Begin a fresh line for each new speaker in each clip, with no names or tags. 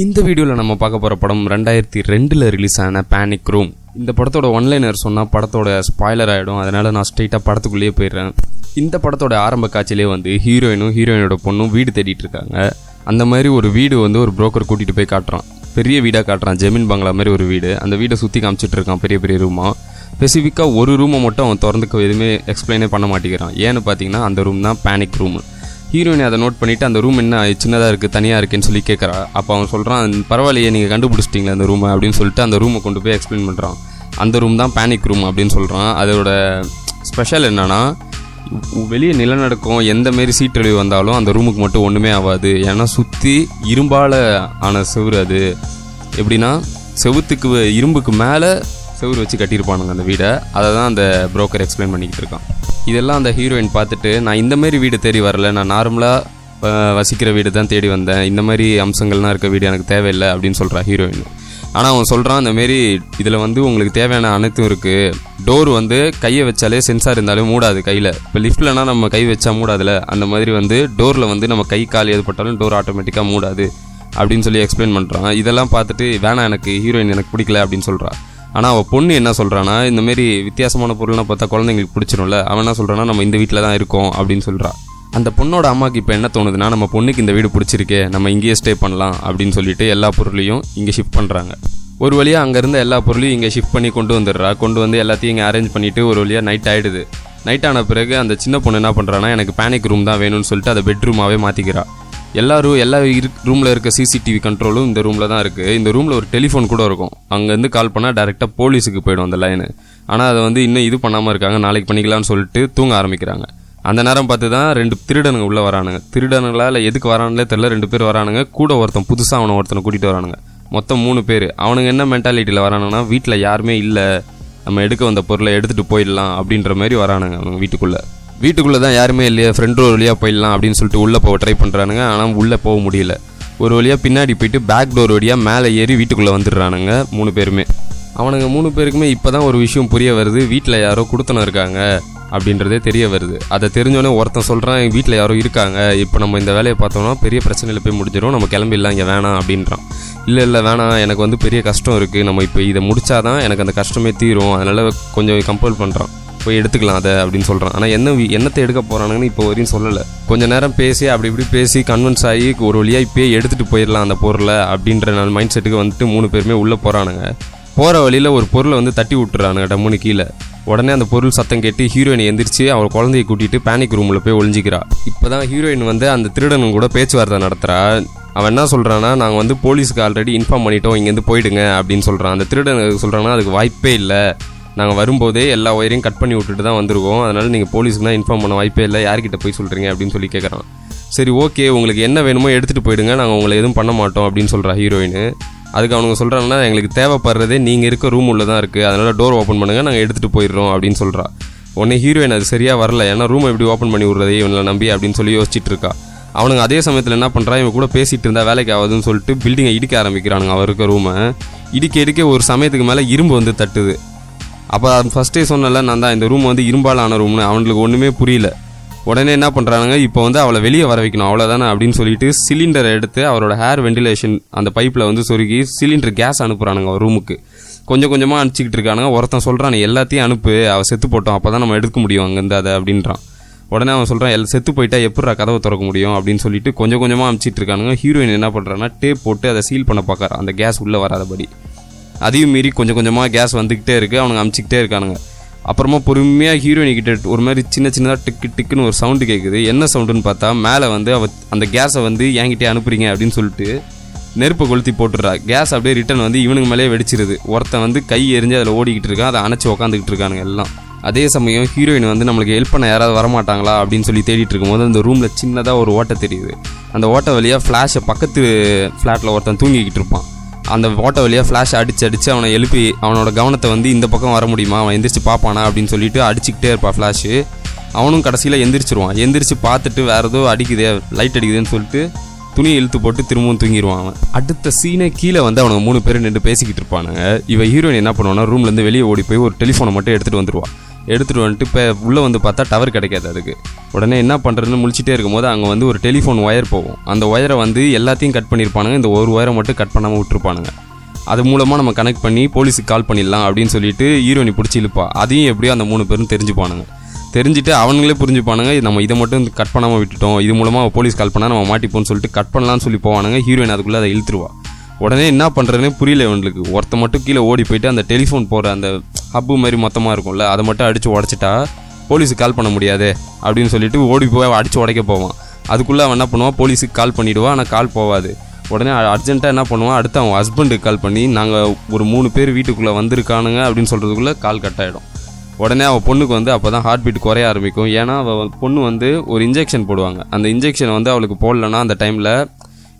இந்த வீடியோவில் நம்ம பார்க்க போகிற படம் ரெண்டாயிரத்தி ரெண்டில் ரிலீஸ் ஆன பேனிக் ரூம் இந்த படத்தோட ஒன்லைனர் சொன்னால் படத்தோட ஸ்பாய்லர் ஆகிடும் அதனால் நான் ஸ்ட்ரெயிட்டாக படத்துக்குள்ளேயே போயிடுறேன். இந்த படத்தோட ஆரம்ப காட்சியிலே வந்து ஹீரோயினும் ஹீரோயினோட பொண்ணும் வீடு தேடிட்டு இருக்காங்க. அந்த மாதிரி ஒரு வீடு வந்து ஒரு புரோக்கர் கூட்டிகிட்டு போய் காட்டுறான். பெரிய வீடாக காட்டுறான். ஜெமீன் பங்களா மாதிரி ஒரு வீடு. அந்த வீடை சுற்றி காமிச்சிட்டு இருக்கான் பெரிய பெரிய ரூமாக ஸ்பெசிஃபிக்காக ஒரு ரூமை மட்டும் அவன் திறந்துக்க எதுவுமே எக்ஸ்பிளைனே பண்ண மாட்டேங்கிறான். ஏன்னு பார்த்தீங்கன்னா அந்த ரூம் தான் பேனிக் ரூம் ஹீரோயினை அதை நோட் பண்ணிட்டு அந்த ரூம் என்ன சின்னதாக இருக்குது தனியாக இருக்குன்னு சொல்லி கேட்குறா அப்போ அவன் சொல்கிறான் பரவாயில்லையே நீங்கள் கண்டுபிடிச்சிட்டிங்களா அந்த ரூமை அப்படின்னு சொல்லிட்டு அந்த ரூமை கொண்டு போய் எக்ஸ்பிளைன் பண்ணுறான் அந்த ரூம் தான் பேனிக் ரூம் அப்படின்னு சொல்கிறான் அதோட ஸ்பெஷல் என்னென்னா வெளியே நிலநடுக்கம் எந்த மாரி சீற்றழிவு வந்தாலும் அந்த ரூமுக்கு மட்டும் ஒன்றுமே ஆகாது. ஏன்னா சுற்றி இரும்பால் ஆன செவுறு அது. எப்படின்னா செவுத்துக்கு இரும்புக்கு மேலே செவுரு வச்சு கட்டியிருப்பானுங்க அந்த வீடை. அதை தான் அந்த புரோக்கர் எக்ஸ்பிளைன் பண்ணிக்கிட்டு இருக்கான். இதெல்லாம் அந்த ஹீரோயின் பார்த்துட்டு நான் இந்த மாதிரி வீடு தேடி வரல. நான் நார்மலாக வசிக்கிற வீடு தான் தேடி வந்தேன். இந்த மாதிரி அம்சங்கள்லாம் இருக்க வீடு எனக்கு தேவையில்லை அப்படின்னு சொல்கிறா ஹீரோயின் ஆனால் அவன் சொல்கிறான் இந்த மாரி இதில் வந்து உங்களுக்கு தேவையான அனைத்தும் இருக்குது டோர் வந்து கையை வச்சாலே சென்சார் இருந்தாலே மூடாது கையில். இப்போ லிஃப்ட்லனா நம்ம கை வச்சா மூடாதுல. அந்த மாதிரி வந்து டோரில் வந்து நம்ம கை கால் ஏற்பட்டாலும் டோர் ஆட்டோமேட்டிக்காக மூடாது அப்படின்னு சொல்லி எக்ஸ்பிளைன் பண்ணுறான் இதெல்லாம் பார்த்துட்டு வேணாம் எனக்கு ஹீரோயின் எனக்கு பிடிக்கல அப்படின்னு சொல்கிறான் ஆனால் அவள் பொண்ணு என்ன சொல்கிறான்னா இந்தமாரி வித்தியாசமான பொருள்லாம் பார்த்தா குழந்தைங்களுக்கு பிடிச்சிரும்ல அவன் என்ன சொல்கிறான்னா நம்ம இந்த வீட்டில் தான் இருக்கோம் அப்படின்னு சொல்கிறா அந்த பொண்ணோட அம்மாவுக்கு இப்போ என்ன தோணுதுன்னா நம்ம பொண்ணுக்கு இந்த வீடு பிடிச்சிருக்கே நம்ம இங்கேயே ஸ்டே பண்ணலாம் அப்படின்னு சொல்லிட்டு எல்லா பொருளையும் இங்கே ஷிஃப்ட் பண்ணுறாங்க ஒரு வழியாக அங்கேருந்து எல்லா பொருளையும் இங்கே ஷிஃப்ட் பண்ணி கொண்டு வந்துடுறா. கொண்டு வந்து எல்லாத்தையும் இங்கே அரேஞ்ச் பண்ணிட்டு ஒரு வழியாக நைட் ஆகிடுது நைட் ஆன பிறகு அந்த சின்ன பொண்ணு என்ன பண்ணுறான்னா எனக்கு பேனிக் ரூம் தான் வேணும்னு சொல்லிட்டு அதை பெட்ரூமாகவே மாற்றிக்கிறா எல்லாரும் எல்லா ரூமில் இருக்க சிசிடிவி கண்ட்ரோலும் இந்த ரூமில் தான் இருக்குது இந்த ரூமில் ஒரு டெலிஃபோன் கூட இருக்கும். அங்கேருந்து கால் பண்ணால் டேரெக்டாக போலீஸுக்கு போயிடும் அந்த லைனு ஆனால் அதை வந்து இன்னும் இது பண்ணாமல் இருக்காங்க. நாளைக்கு பண்ணிக்கலாம்னு சொல்லிட்டு தூங்க ஆரம்பிக்கிறாங்க. அந்த நேரம் பார்த்து தான் ரெண்டு திருடனுங்க உள்ளே வரானுங்க. திருடனுங்களா இல்லை எதுக்கு வரானுங்களே தெரில ரெண்டு பேர் வரானுங்க. கூட ஒருத்தன் புதுசாக அவனை ஒருத்தனை கூட்டிகிட்டு வரானுங்க. மொத்தம் மூணு பேர். அவனுங்க என்ன மென்டாலிட்டியில் வரானுங்கன்னா வீட்டில் யாருமே இல்லை. நம்ம எடுக்க வந்த பொருளை எடுத்துகிட்டு போயிடலாம் அப்படின்ற மாதிரி வரானுங்க அவங்க வீட்டுக்குள்ளே. வீட்டுக்குள்ளே தான் யாருமே இல்லையா ஃப்ரெண்ட் ஒரு வழியாக போயிடலாம் அப்படின்னு சொல்லிட்டு உள்ளே போக ட்ரை பண்ணுறானுங்க ஆனால் உள்ளே போக முடியல. ஒரு வழியாக பின்னாடி போயிட்டு பேக் டோர் வழியாக மேலே ஏறி வீட்டுக்குள்ளே வந்துடுறானுங்க மூணு பேருமே. அவனுங்க மூணு பேருக்குமே இப்போ தான் ஒரு விஷயம் புரிய வருது. வீட்டில் யாரோ கொடுத்தனம் இருக்காங்க அப்படின்றதே தெரிய வருது. அதை தெரிஞ்சோடனே ஒருத்தன் சொல்கிறான் எங்கள் வீட்டில் யாரோ இருக்காங்க. இப்போ நம்ம இந்த வேலையை பார்த்தோம்னா பெரிய பிரச்சனையில் போய் முடிஞ்சிடும் நம்ம கிளம்பிடலாம் இங்கே வேணாம் அப்படின்றான். இல்லை இல்லை வேணாம். எனக்கு வந்து பெரிய கஷ்டம் இருக்குது நம்ம இப்போ இதை முடித்தாதான் எனக்கு அந்த கஷ்டமே தீரும். அதனால் கொஞ்சம் கம்பல் பண்ணுறான் போய் எடுத்துக்கலாம் அதை அப்படின்னு சொல்கிறான் ஆனால் என்ன என்னத்தை எடுக்க போகிறானுங்கன்னு இப்போ வரையும் சொல்லலை. கொஞ்ச நேரம் பேசி அப்படி இப்படி பேசி கன்வின்ஸ் ஆகி ஒரு வழியாக இப்போயே எடுத்துகிட்டு போயிடலாம் அந்த பொருளை அப்படின்ற நான் மைண்ட் செட்டுக்கு வந்துட்டு மூணு பேருமே உள்ளே போகிறானுங்க போகிற வழியில் ஒரு பொருளை வந்து தட்டி விட்டுறானுங்க டம்முன்னு கீழே. உடனே அந்த பொருள் சத்தம் கேட்டு ஹீரோயின் எந்திரிச்சு அவள் குழந்தைய கூட்டிகிட்டு பேனிக் ரூமில் போய் ஒளிஞ்சிக்கிறா. இப்போதான் ஹீரோயின் வந்து அந்த திருடனும் கூட பேச்சுவார்த்தை நடத்துகிறா அவன் என்ன சொல்கிறான்னா நாங்கள் வந்து போலீஸுக்கு ஆல்ரெடி இன்ஃபார்ம் பண்ணிட்டோம் இங்கேருந்து போயிடுங்க அப்படின்னு சொல்கிறான் அந்த திருடன் சொல்கிறாங்கன்னா அதுக்கு வாய்ப்பே இல்லை. நாங்கள் வரும்போதே எல்லா ஒயரையும் கட் பண்ணி விட்டுட்டு தான் வந்திருக்கோம். அதனால் நீங்கள் போலீஸ்க்கு இன்ஃபார்ம் பண்ண வாய்ப்பே இல்லை. யார்கிட்ட போய் சொல்கிறீங்க அப்படின்னு சொல்லி கேட்குறான் சரி ஓகே உங்களுக்கு என்ன வேணுமோ எடுத்துகிட்டு போயிடுங்க. நாங்கள் உங்களை எதுவும் பண்ண மாட்டோம் அப்படின்னு சொல்கிறா ஹீரோயின் அதுக்கு அவனுங்க சொல்கிறாங்கன்னா எங்களுக்கு தேவைப்படுறதே நீங்கள் இருக்க ரூம் உள்ள தான் இருக்குது அதனால் டோர் ஓப்பன் பண்ணுங்கள் நாங்கள் எடுத்துகிட்டு போயிடுறோம் அப்படின்னு சொல்கிறா உடனே ஹீரோயின் அது சரியாக வரல. ஏன்னா ரூமை எப்படி ஓப்பன் பண்ணி விட்றதே இவனை நம்பி அப்படின்னு சொல்லி யோசிச்சுட்டு இருக்கா. அவனுங்க அதே சமயத்தில் என்ன பண்ணுறான் இவன் கூட பேசிகிட்டு இருந்தால் வேலைக்கு ஆகுதுன்னு சொல்லிட்டு பில்டிங்கை இடிக்க ஆரம்பிக்கிறானுங்க. அவருக்கு ரூமை இடிக்க இடிக்க ஒரு சமயத்துக்கு மேலே இரும்பு வந்து தட்டுது. அப்போ ஃபஸ்ட்டே சொன்னல நான் தான் இந்த ரூம் வந்து இரும்பால் ஆன ரூம்னு அவனுக்கு ஒன்றுமே புரியல. உடனே என்ன பண்ணுறானுங்க இப்போ வந்து அவளை வெளியே வர வைக்கணும் அவ்வளோதானே அப்படின்னு சொல்லிட்டு சிலிண்டரை எடுத்து அவரோட ஹேர் வெண்டிலேஷன் அந்த பைப்பில் வந்து சொருகி சிலிண்டர் கேஸ் அனுப்புகிறானுங்க அவர் ரூமுக்கு கொஞ்சம் கொஞ்சமாக அனுப்பிச்சிக்கிட்டு இருக்கானுங்க. ஒருத்தன் சொல்கிறான் எல்லாத்தையும் அனுப்பு. அவள் செத்து போட்டோம் அப்போ தான் நம்ம எடுக்க முடியும் அங்கேருந்து அதை அப்படின்றான். உடனே அவன் சொல்கிறான் எல் செத்து போயிட்டா எப்படிடா கதவை திறக்க முடியும்? அப்படின்னு சொல்லிட்டு கொஞ்சம் கொஞ்சமாக அனுப்பிச்சிட்டு இருக்கானுங்க. ஹீரோயின் என்ன பண்ணுறான்னா டேப் போட்டு அதை சீல் பண்ண பார்க்குறான் அந்த கேஸ் உள்ளே வராதபடி. அதையும் மீறி கொஞ்சம் கொஞ்சமாக கேஸ் வந்துக்கிட்டே இருக்குது அவனுங்க அமுச்சிக்கிட்டே இருக்கானுங்க. அப்புறமா பொறுமையாக ஹீரோயினிக்கிட்ட ஒரு மாதிரி சின்ன சின்னதாக டிக்கு டிக்குன்னு ஒரு சவுண்டு கேட்குது என்ன சவுண்டுன்னு பார்த்தா மேலே வந்து அவ அந்த கேஸை வந்து என்கிட்டே அனுப்புறீங்க அப்படின்னு சொல்லிட்டு நெருப்பை கொளுத்தி போட்டுடுறா. கேஸ் அப்படியே ரிட்டர்ன் வந்து இவனுக்கு மேலேயே வெடிச்சிருது. ஒருத்தன் வந்து கை எரிஞ்சு அதில் ஓடிக்கிட்டு இருக்கான். அதை அணைச்சி உக்காந்துக்கிட்டு இருக்கானுங்க எல்லாம். அதே சமயம் ஹீரோயின் வந்து நம்மளுக்கு ஹெல்ப் பண்ண யாராவது வரமாட்டாங்களா அப்படின்னு சொல்லி தேடிட்டு இருக்கும்போது அந்த ரூமில் சின்னதாக ஒரு ஓட்டை தெரியுது. அந்த ஓட்டை வழியாக ஃப்ளாஷை பக்கத்து ஃப்ளாட்டில் ஒருத்தன் தூங்கிக்கிட்டு இருப்பான். அந்த ஓட்ட வழியாக ஃப்ளாஷ் அடிச்சு அடித்து அவனை எழுப்பி அவனோட கவனத்தை வந்து இந்த பக்கம் வர முடியுமா? அவன் எந்திரிச்சு பார்ப்பானா அப்படின்னு சொல்லிட்டு அடிச்சுக்கிட்டே இருப்பான் ஃப்ளாஷு அவனும் கடைசியில் எந்திரிச்சிருவான். எந்திரிச்சு பார்த்துட்டு வேறு ஏதோ அடிக்குதே லைட் அடிக்குதுன்னு சொல்லிட்டு துணியை இழுத்து போட்டு திரும்பவும் தூங்கிடுவான் அவன். அடுத்த சீனே கீழே வந்து அவனை மூணு பேரும் நின்று பேசிக்கிட்டு இருப்பானுங்க. இவன் ஹீரோயின் என்ன பண்ணுவானா ரூம்லேருந்து வெளியே ஓடி போய் ஒரு டெலிஃபோனை மட்டும் எடுத்துகிட்டு வந்துடுவான் எடுத்துகிட்டு வந்துட்டு இப்போ உள்ளே வந்து பார்த்தா டவர் கிடைக்காது அதுக்கு. உடனே என்ன பண்ணுறதுன்னு முழிச்சிட்டே இருக்கும்போது அங்கே வந்து ஒரு டெலிஃபோன் ஒயர் போகும். அந்த ஒயரை வந்து எல்லாத்தையும் கட் பண்ணியிருப்பானுங்க இந்த ஒரு ஒயரை மட்டும் கட் பண்ணாமல் விட்டுருப்பானுங்க. அது மூலமாக நம்ம கனெக்ட் பண்ணி போலீஸுக்கு கால் பண்ணிடலாம் அப்படின்னு சொல்லிட்டு ஹீரோனி பிடிச்சி இழுப்பா. அதையும் எப்படியோ அந்த மூணு பேரும் தெரிஞ்சுப்பானுங்க. தெரிஞ்சுட்டு அவனுங்களே புரிஞ்சுப்பானுங்க. நம்ம இதை மட்டும் கட் பண்ணாமல் விட்டுட்டோம். இது மூலமாக போலீஸ் கால் பண்ணால் நம்ம மாட்டிப்போம்னு சொல்லிட்டு கட் பண்ணலாம்னு சொல்லி போவானுங்க. ஹீரோயின் அதுக்குள்ளே அதை இழுத்துருவா. உடனே என்ன பண்ணுறதுன்னு புரியல இவனுக்கு ஒருத்த மட்டும் கீழே ஓடி போயிட்டு அந்த டெலிஃபோன் போகிற அந்த ஹப்பு மாதிரி மொத்தமாக இருக்கும்ல அதை மட்டும் அடித்து உடச்சிட்டா போலீஸுக்கு கால் பண்ண முடியாது அப்படின்னு சொல்லிட்டு ஓடி போய் அடித்து உடைக்க போவான். அதுக்குள்ளே அவன் என்ன பண்ணுவான்? போலீஸுக்கு கால் பண்ணிவிடுவான் ஆனால் கால் போகாது உடனே அர்ஜென்ட்டாக என்ன பண்ணுவான்? அடுத்து அவன் ஹஸ்பண்டுக்கு கால் பண்ணி நாங்கள் ஒரு மூணு பேர் வீட்டுக்குள்ளே வந்திருக்கானுங்க அப்படின்னு சொல்கிறதுக்குள்ளே கால் கட் ஆகிடும் உடனே அவள் பொண்ணுக்கு வந்து அப்போ தான் ஹார்ட் பீட் குறைய ஆரம்பிக்கும். ஏன்னா அவள் பொண்ணு வந்து ஒரு இன்ஜெக்ஷன் போடுவாங்க. அந்த இன்ஜெக்ஷன் வந்து அவளுக்கு போடலன்னா அந்த டைமில்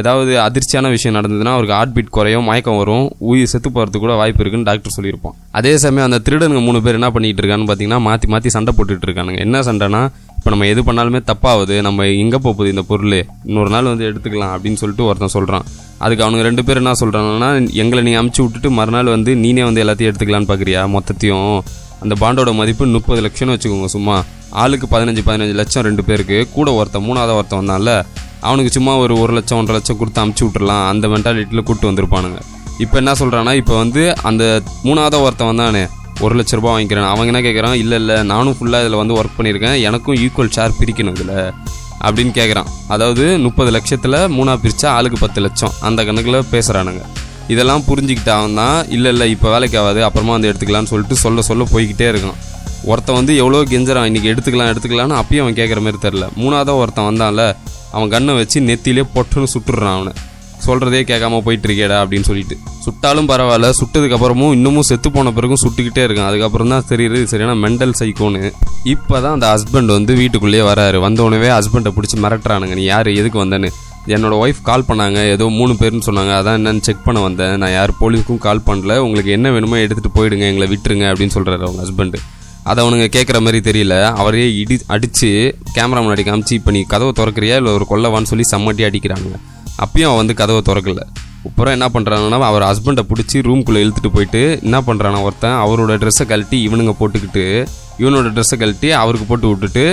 ஏதாவது அதிர்ச்சியான விஷயம் நடந்ததுன்னா அவருக்கு ஹார்ட் பீட் குறையும் மயக்கம் வரும் உயிர் செத்து போகிறதுக்கு கூட வாய்ப்பு இருக்குன்னு டாக்டர் சொல்லியிருப்பான். அதே சமயம் அந்த திருடனுங்க மூணு பேர் என்ன பண்ணிட்டு இருக்கான்னு பார்த்தீங்கன்னா மாற்றி மாற்றி சண்டை போட்டுட்டு இருக்கானுங்க. என்ன சண்டைனா இப்போ நம்ம எது பண்ணாலுமே தப்பாகுது நம்ம எங்கே போகுது இந்த பொருள்? இன்னொரு நாள் வந்து எடுத்துக்கலாம் அப்படின்னு சொல்லிட்டு ஒருத்தன் சொல்கிறான் அதுக்கு அவனுங்க ரெண்டு பேர் என்ன சொல்கிறாங்கன்னா எங்களை நீ அமுச்சு விட்டுட்டு மறுநாள் வந்து நீனே வந்து எல்லாத்தையும் எடுத்துக்கலான்னு பார்க்குறியா மொத்தத்தையும் அந்த பாண்டோட மதிப்பு முப்பது லட்சம்னு வச்சுக்கோங்க சும்மா. ஆளுக்கு பதினஞ்சு பதினஞ்சு லட்சம் ரெண்டு பேருக்கு. கூட ஒருத்தன் மூணாவது ஒருத்தன் வந்தான்ல அவனுக்கு சும்மா ஒரு ஒரு லட்சம் ஒன்றரை லட்சம் கொடுத்து அமுச்சு விட்டுறலாம். அந்த மென்டாலிட்டியில் கூப்பிட்டு வந்திருப்பானுங்க. இப்போ என்ன சொல்கிறான்னா இப்போ வந்து அந்த மூணாவது ஒருத்தன் வந்தானே ஒரு லட்ச ரூபா வாங்கிக்கிறேன் அவங்க என்ன கேட்குறான் இல்லை இல்லை நானும் ஃபுல்லாக இதில் வந்து ஒர்க் பண்ணியிருக்கேன். எனக்கும் ஈக்குவல் ஷேர் பிரிக்கணும் இதில் அப்படின்னு கேட்குறான் அதாவது முப்பது லட்சத்தில் மூணாக பிரித்தா ஆளுக்கு பத்து லட்சம். அந்த கணக்கில் பேசுகிறானுங்க இதெல்லாம் புரிஞ்சுக்கிட்டவன் தான் இல்லை இல்லை இப்போ வேலைக்கு ஆகாது அப்புறமா வந்து எடுத்துக்கலாம்னு சொல்லிட்டு சொல்ல சொல்ல போய்கிட்டே இருக்கான். ஒருத்தன் வந்து எவ்வளோ கெஞ்சுறான் இன்றைக்கி எடுத்துக்கலாம் எடுத்துக்கலாம்னு அப்பயும் அவன் கேட்குற மாதிரி தெரில மூணாவதாக ஒருத்தன் வந்தான்ல அவன் கண்ணை வச்சு நெத்திலே பொட்டுன்னு சுட்டுறான் அவனை. சொல்கிறதே கேட்காம போயிட்டு இருக்கேடா அப்படின்னு சொல்லிட்டு. சுட்டாலும் பரவாயில்ல சுட்டதுக்கப்புறமும் இன்னமும் செத்து போன பிறகும் சுட்டுக்கிட்டே இருக்கான். அதுக்கப்புறம் தான் தெரியுது சரியான மெண்டல் சைக்கோன்னு இப்போ தான் அந்த ஹஸ்பண்ட் வந்து வீட்டுக்குள்ளேயே வராரு. வந்த உடனே ஹஸ்பண்டை பிடிச்சி மிரட்டுறானுங்க. நீ யார் எதுக்கு வந்தேன்னு? என்னோட ஒய்ஃப் கால் பண்ணாங்க. ஏதோ மூணு பேர்னு சொன்னாங்க. அதான் என்னன்னு செக் பண்ண வந்தேன். நான் யார் போலீஸுக்கும் கால் பண்ணல. உங்களுக்கு என்ன வேணுமோ எடுத்துகிட்டு போயிடுங்க. எங்களை விட்டுருங்க அப்படின்னு சொல்கிறாரு அவங்க ஹஸ்பண்டு அதை அவனுங்க கேட்குற மாதிரி தெரியல. அவரே இடி அடித்து கேமரா முன்னாடி காமிச்சு இப்போ நீ கதவை திறக்கிறியா? இல்லை ஒரு கொல்லவான்னு சொல்லி சம்மட்டி அடிக்கிறானுங்க. அப்பயும் அவன் வந்து கதவை திறக்கல. அப்புறம் என்ன பண்ணுறாங்கன்னா அவர் ஹஸ்பண்டை பிடிச்சி ரூம்குள்ளே இழுத்துட்டு போயிட்டு என்ன பண்ணுறானா ஒருத்தன் அவரோட ட்ரெஸ்ஸை கழட்டி இவனுங்க போட்டுக்கிட்டு இவனோட ட்ரெஸ்ஸை கழட்டி அவருக்கு போட்டு விட்டுட்டு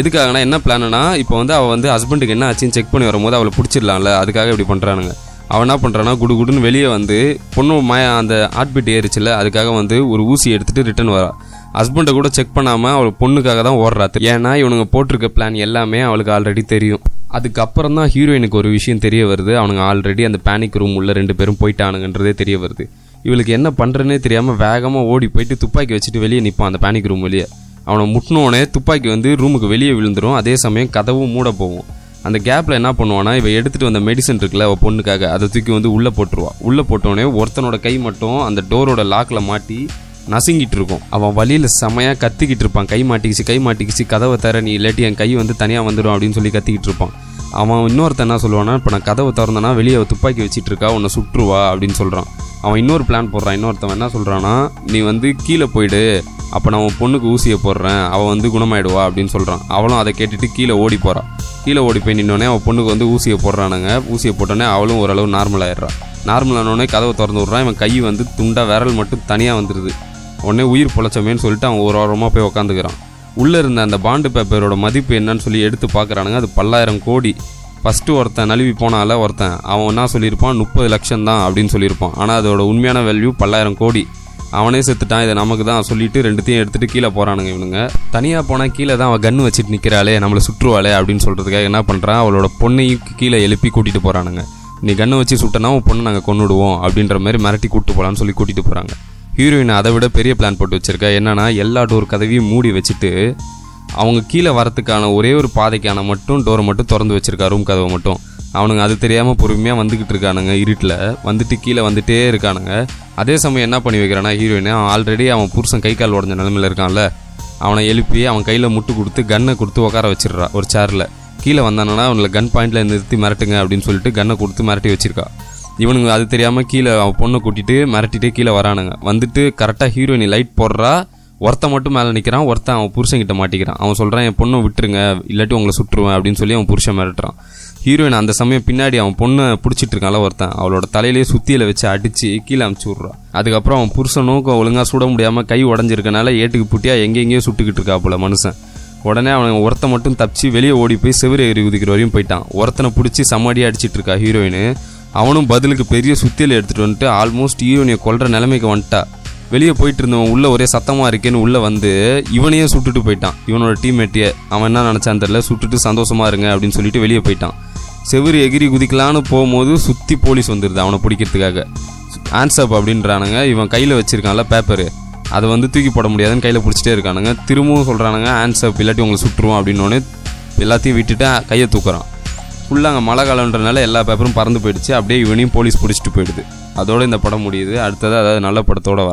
எதுக்காகனா என்ன பிளான்னா இப்போ வந்து அவள் வந்து ஹஸ்பண்டுக்கு என்ன ஆச்சுன்னு செக் பண்ணி வரும்போது அவளை பிடிச்சிடலாம்ல அதுக்காக இப்படி பண்ணுறானுங்க அவன் என்ன பண்ணுறான்னா குடு குடுன்னு வெளியே வந்து பொண்ணு மய அந்த ஹார்ட்பீட் ஏறிச்சில்ல அதுக்காக வந்து ஒரு ஊசி எடுத்துட்டு ரிட்டர்ன் வரா. ஹஸ்பண்டை கூட செக் பண்ணாமல் அவள் பொண்ணுக்காக தான் ஓடுறா. ஏன்னா இவனுங்க போட்டிருக்க பிளான் எல்லாமே அவளுக்கு ஆல்ரெடி தெரியும். அதுக்கப்புறம் தான் ஹீரோயினுக்கு ஒரு விஷயம் தெரிய வருது. அவனுங்க ஆல்ரெடி அந்த பேனிக் ரூம் உள்ள ரெண்டு பேரும் போயிட்டானுங்கன்றதே தெரிய வருது. இவளுக்கு என்ன பண்ணுறனே தெரியாமல் வேகமாக ஓடி போயிட்டு துப்பாக்கி வச்சுட்டு வெளியே நிற்பான் அந்த பேனிக் ரூம் வெளியே. அவனை முட்டினோடனே துப்பாக்கி வந்து ரூமுக்கு வெளியே விழுந்துரும். அதே சமயம் கதவும் மூட போகும். அந்த கேப்பில் என்ன பண்ணுவானா இவ எடுத்துகிட்டு வந்த மெடிசன் இருக்குல்ல அவள் பொண்ணுக்காக அதை தூக்கி வந்து உள்ளே போட்டுருவா. உள்ளே போட்டோடனே ஒருத்தனோட கை மட்டும் அந்த டோரோட லாக்கில் மாட்டி நசுங்கிட்டு இருக்கும். அவன் வழியில் செமையாக கத்திக்கிட்டு இருப்பான். கை மாட்டிக்கிச்சு கை மாட்டிக்கிச்சு கதவை தர நீ இல்லாட்டி என் கை வந்து தனியாக வந்துடும் அப்படின்னு சொல்லி கத்திக்கிட்டு இருப்பான். அவன் இன்னொருத்தன் என்ன சொல்லுவானா இப்போ நான் கதவை திறந்தனா வெளியே அவ துப்பாக்கி வச்சுட்டு இருக்கா உன்னை சுற்றுவா அப்படின்னு சொல்கிறான் அவன் இன்னொரு பிளான் போடுறான். இன்னொருத்தவன் என்ன சொல்கிறான்னா நீ வந்து கீழே போயிடு. அப்போ நான் உன் பொண்ணுக்கு ஊசியை போடுறேன் அவள் வந்து குணமாயிடுவா அப்படின்னு சொல்கிறான் அவளும் அதை கேட்டுட்டு கீழே ஓடி போகிறான் கீழே ஓடி போய் நின்னோடனே அவன் பொண்ணுக்கு வந்து ஊசியை போடுறானுங்க. ஊசியை போட்டோன்னே அவளும் ஓரளவு நார்மல் ஆயிடுறான் நார்மல் ஆனோடனே கதவை திறந்து விட்றான் இவன் கை வந்து துண்டா விரல் மட்டும் தனியாக வந்துடுது உடனே உயிர் பொழைச்சமேன்னு சொல்லிட்டு அவன் ஒரு ஓரமாக போய் உக்காந்துக்கிறான். உள்ளே இருந்த அந்த பாண்டு பேப்பரோட மதிப்பு என்னன்னு சொல்லி எடுத்து பார்க்குறானுங்க அது பல்லாயிரம் கோடி. ஃபஸ்ட்டு ஒருத்தன் நழுவி போனால ஒருத்தன். அவன் என்ன சொல்லியிருப்பான்? முப்பது லட்சம் தான் அப்படின்னு சொல்லியிருப்பான். ஆனால் அதோட உண்மையான வேல்யூ பல்லாயிரம் கோடி. அவனே செத்துட்டான். இதை நமக்கு தான் சொல்லிட்டு ரெண்டுத்தையும் எடுத்துட்டு கீழே போறானுங்க இவனுங்க. தனியாக போனால் கீழே தான் அவள் கன்று வச்சுட்டு நிற்கிறாளே நம்மளை சுற்றுவாளே அப்படின்னு சொல்கிறதுக்காக என்ன பண்ணுறான் அவளோட பொண்ணையும் கீழே எழுப்பி கூட்டிகிட்டு போகிறானுங்க நீ கண்ணை வச்சு சுட்டனா உன் பொண்ணை நாங்கள் கொண்டுடுவோம் அப்படின்ற மாதிரி மிரட்டி கூப்பிட்டு போகலான்னு சொல்லி கூட்டிகிட்டு போகிறாங்க ஹீரோயின் அதை விட பெரிய பிளான் போட்டு வச்சுருக்கா. என்னன்னா எல்லா டோர் கதவையும் மூடி வச்சுட்டு அவங்க கீழே வரத்துக்கான ஒரே ஒரு பாதைக்கான மட்டும் டோரை மட்டும் திறந்து வச்சிருக்கா ரூம் கதவை மட்டும். அவனுங்க அது தெரியாமல் பொறுமையாக வந்துக்கிட்டு இருக்கானுங்க இருட்டில். வந்துட்டு கீழே வந்துட்டே இருக்கானுங்க. அதே சமயம் என்ன பண்ணி வைக்கிறானா ஹீரோயின் அவன் ஆல்ரெடி அவன் புருஷன் கை கால் உடஞ்ச நிலமையில் இருக்கான்ல. அவனை எழுப்பி அவன் கையில் முட்டு கொடுத்து கன்னை கொடுத்து உட்கார வச்சிடுறா ஒரு சேரில் கீழே வந்தானா அவனை கன் பாயிண்டில் நிறுத்தி மிரட்டுங்க அப்படின்னு சொல்லிட்டு கன்னை கொடுத்து மிரட்டி வச்சிருக்கா. இவனுங்க அது தெரியாமல் கீழே அவன் பொண்ணை கூட்டிட்டு மிரட்டிட்டு கீழே வரானுங்க. வந்துட்டு கரெக்டாக ஹீரோயினி லைட் போடுறா. ஒருத்தன் மட்டும் மேலே நிற்கிறான் ஒருத்தன் அவன் புருஷன்கிட்ட மாட்டிக்கிறான். அவன் சொல்கிறான் என் பொண்ணை விட்டுருங்க இல்லாட்டி உங்களை சுட்டுருவேன் அப்படின்னு சொல்லி அவன் புருஷன் மிரட்டுறான். ஹீரோயின் அந்த சமயம் பின்னாடி அவன் பொண்ணை பிடிச்சிட்டு இருக்கான்ல ஒருத்தன். அவளோட தலையிலேயே சுத்தியில வச்சு அடிச்சு கீழே அமுச்சு விட்றான் அதுக்கப்புறம் அவன் புருஷனும் ஒழுங்காக சுட முடியாமல் கை உடஞ்சிருக்கனால ஏட்டுக்கு புட்டியா எங்கெங்கேயோ சுட்டுக்கிட்டு இருக்கா போல மனுஷன். உடனே அவன் ஒருத்தன் மட்டும் தப்பிச்சு வெளியே ஓடி போய் செவிர எறி குதிக்கிற வரையும் போயிட்டான். ஒருத்தனை பிடிச்சி சமாடியாக அடிச்சிட்டு இருக்கா ஹீரோயின் அவனும் பதிலுக்கு பெரிய சுத்தியில் எடுத்துட்டு வந்துட்டு ஆல்மோஸ்ட் ஹீரோயினை கொல்ற நிலைமைக்கு வந்துட்டா. வெளியே போயிட்டு இருந்தவன் உள்ள ஒரே சத்தமாக இருக்கேன்னு உள்ளே வந்து இவனையே சுட்டுட்டு போயிட்டான். இவனோட டீம்மேட்டியை அவன் என்ன நினச்சான் தெரியல. சுட்டுட்டு சந்தோஷமா இருங்க அப்படின்னு சொல்லிட்டு வெளியே போயிட்டான். செவுரு எகிரி குதிக்கலான்னு போகும்போது சுற்றி போலீஸ் வந்துடுது அவனை பிடிக்கிறதுக்காக. ஆன்சப் அப்படின்றானுங்க. இவன் கையில் வச்சுருக்கான்ல பேப்பரு அதை வந்து தூக்கி போட முடியாதுன்னு கையில் பிடிச்சிட்டே இருக்கானுங்க. திரும்பவும் சொல்கிறானுங்க ஆன்சப் இல்லாட்டி உங்களை சுட்டுருவோம் அப்படின்னோடனே எல்லாத்தையும் விட்டுட்டு கையை தூக்குறான். ஃபுல்லாக அங்கே மழை காலன்றனால எல்லா பேப்பரும் பறந்து போயிடுச்சு. அப்படியே இவனையும் போலீஸ் பிடிச்சிட்டு போயிடுது. அதோடு இந்த படம் முடியுது. அடுத்தது அதாவது நல்ல படத்தோட வரேன்.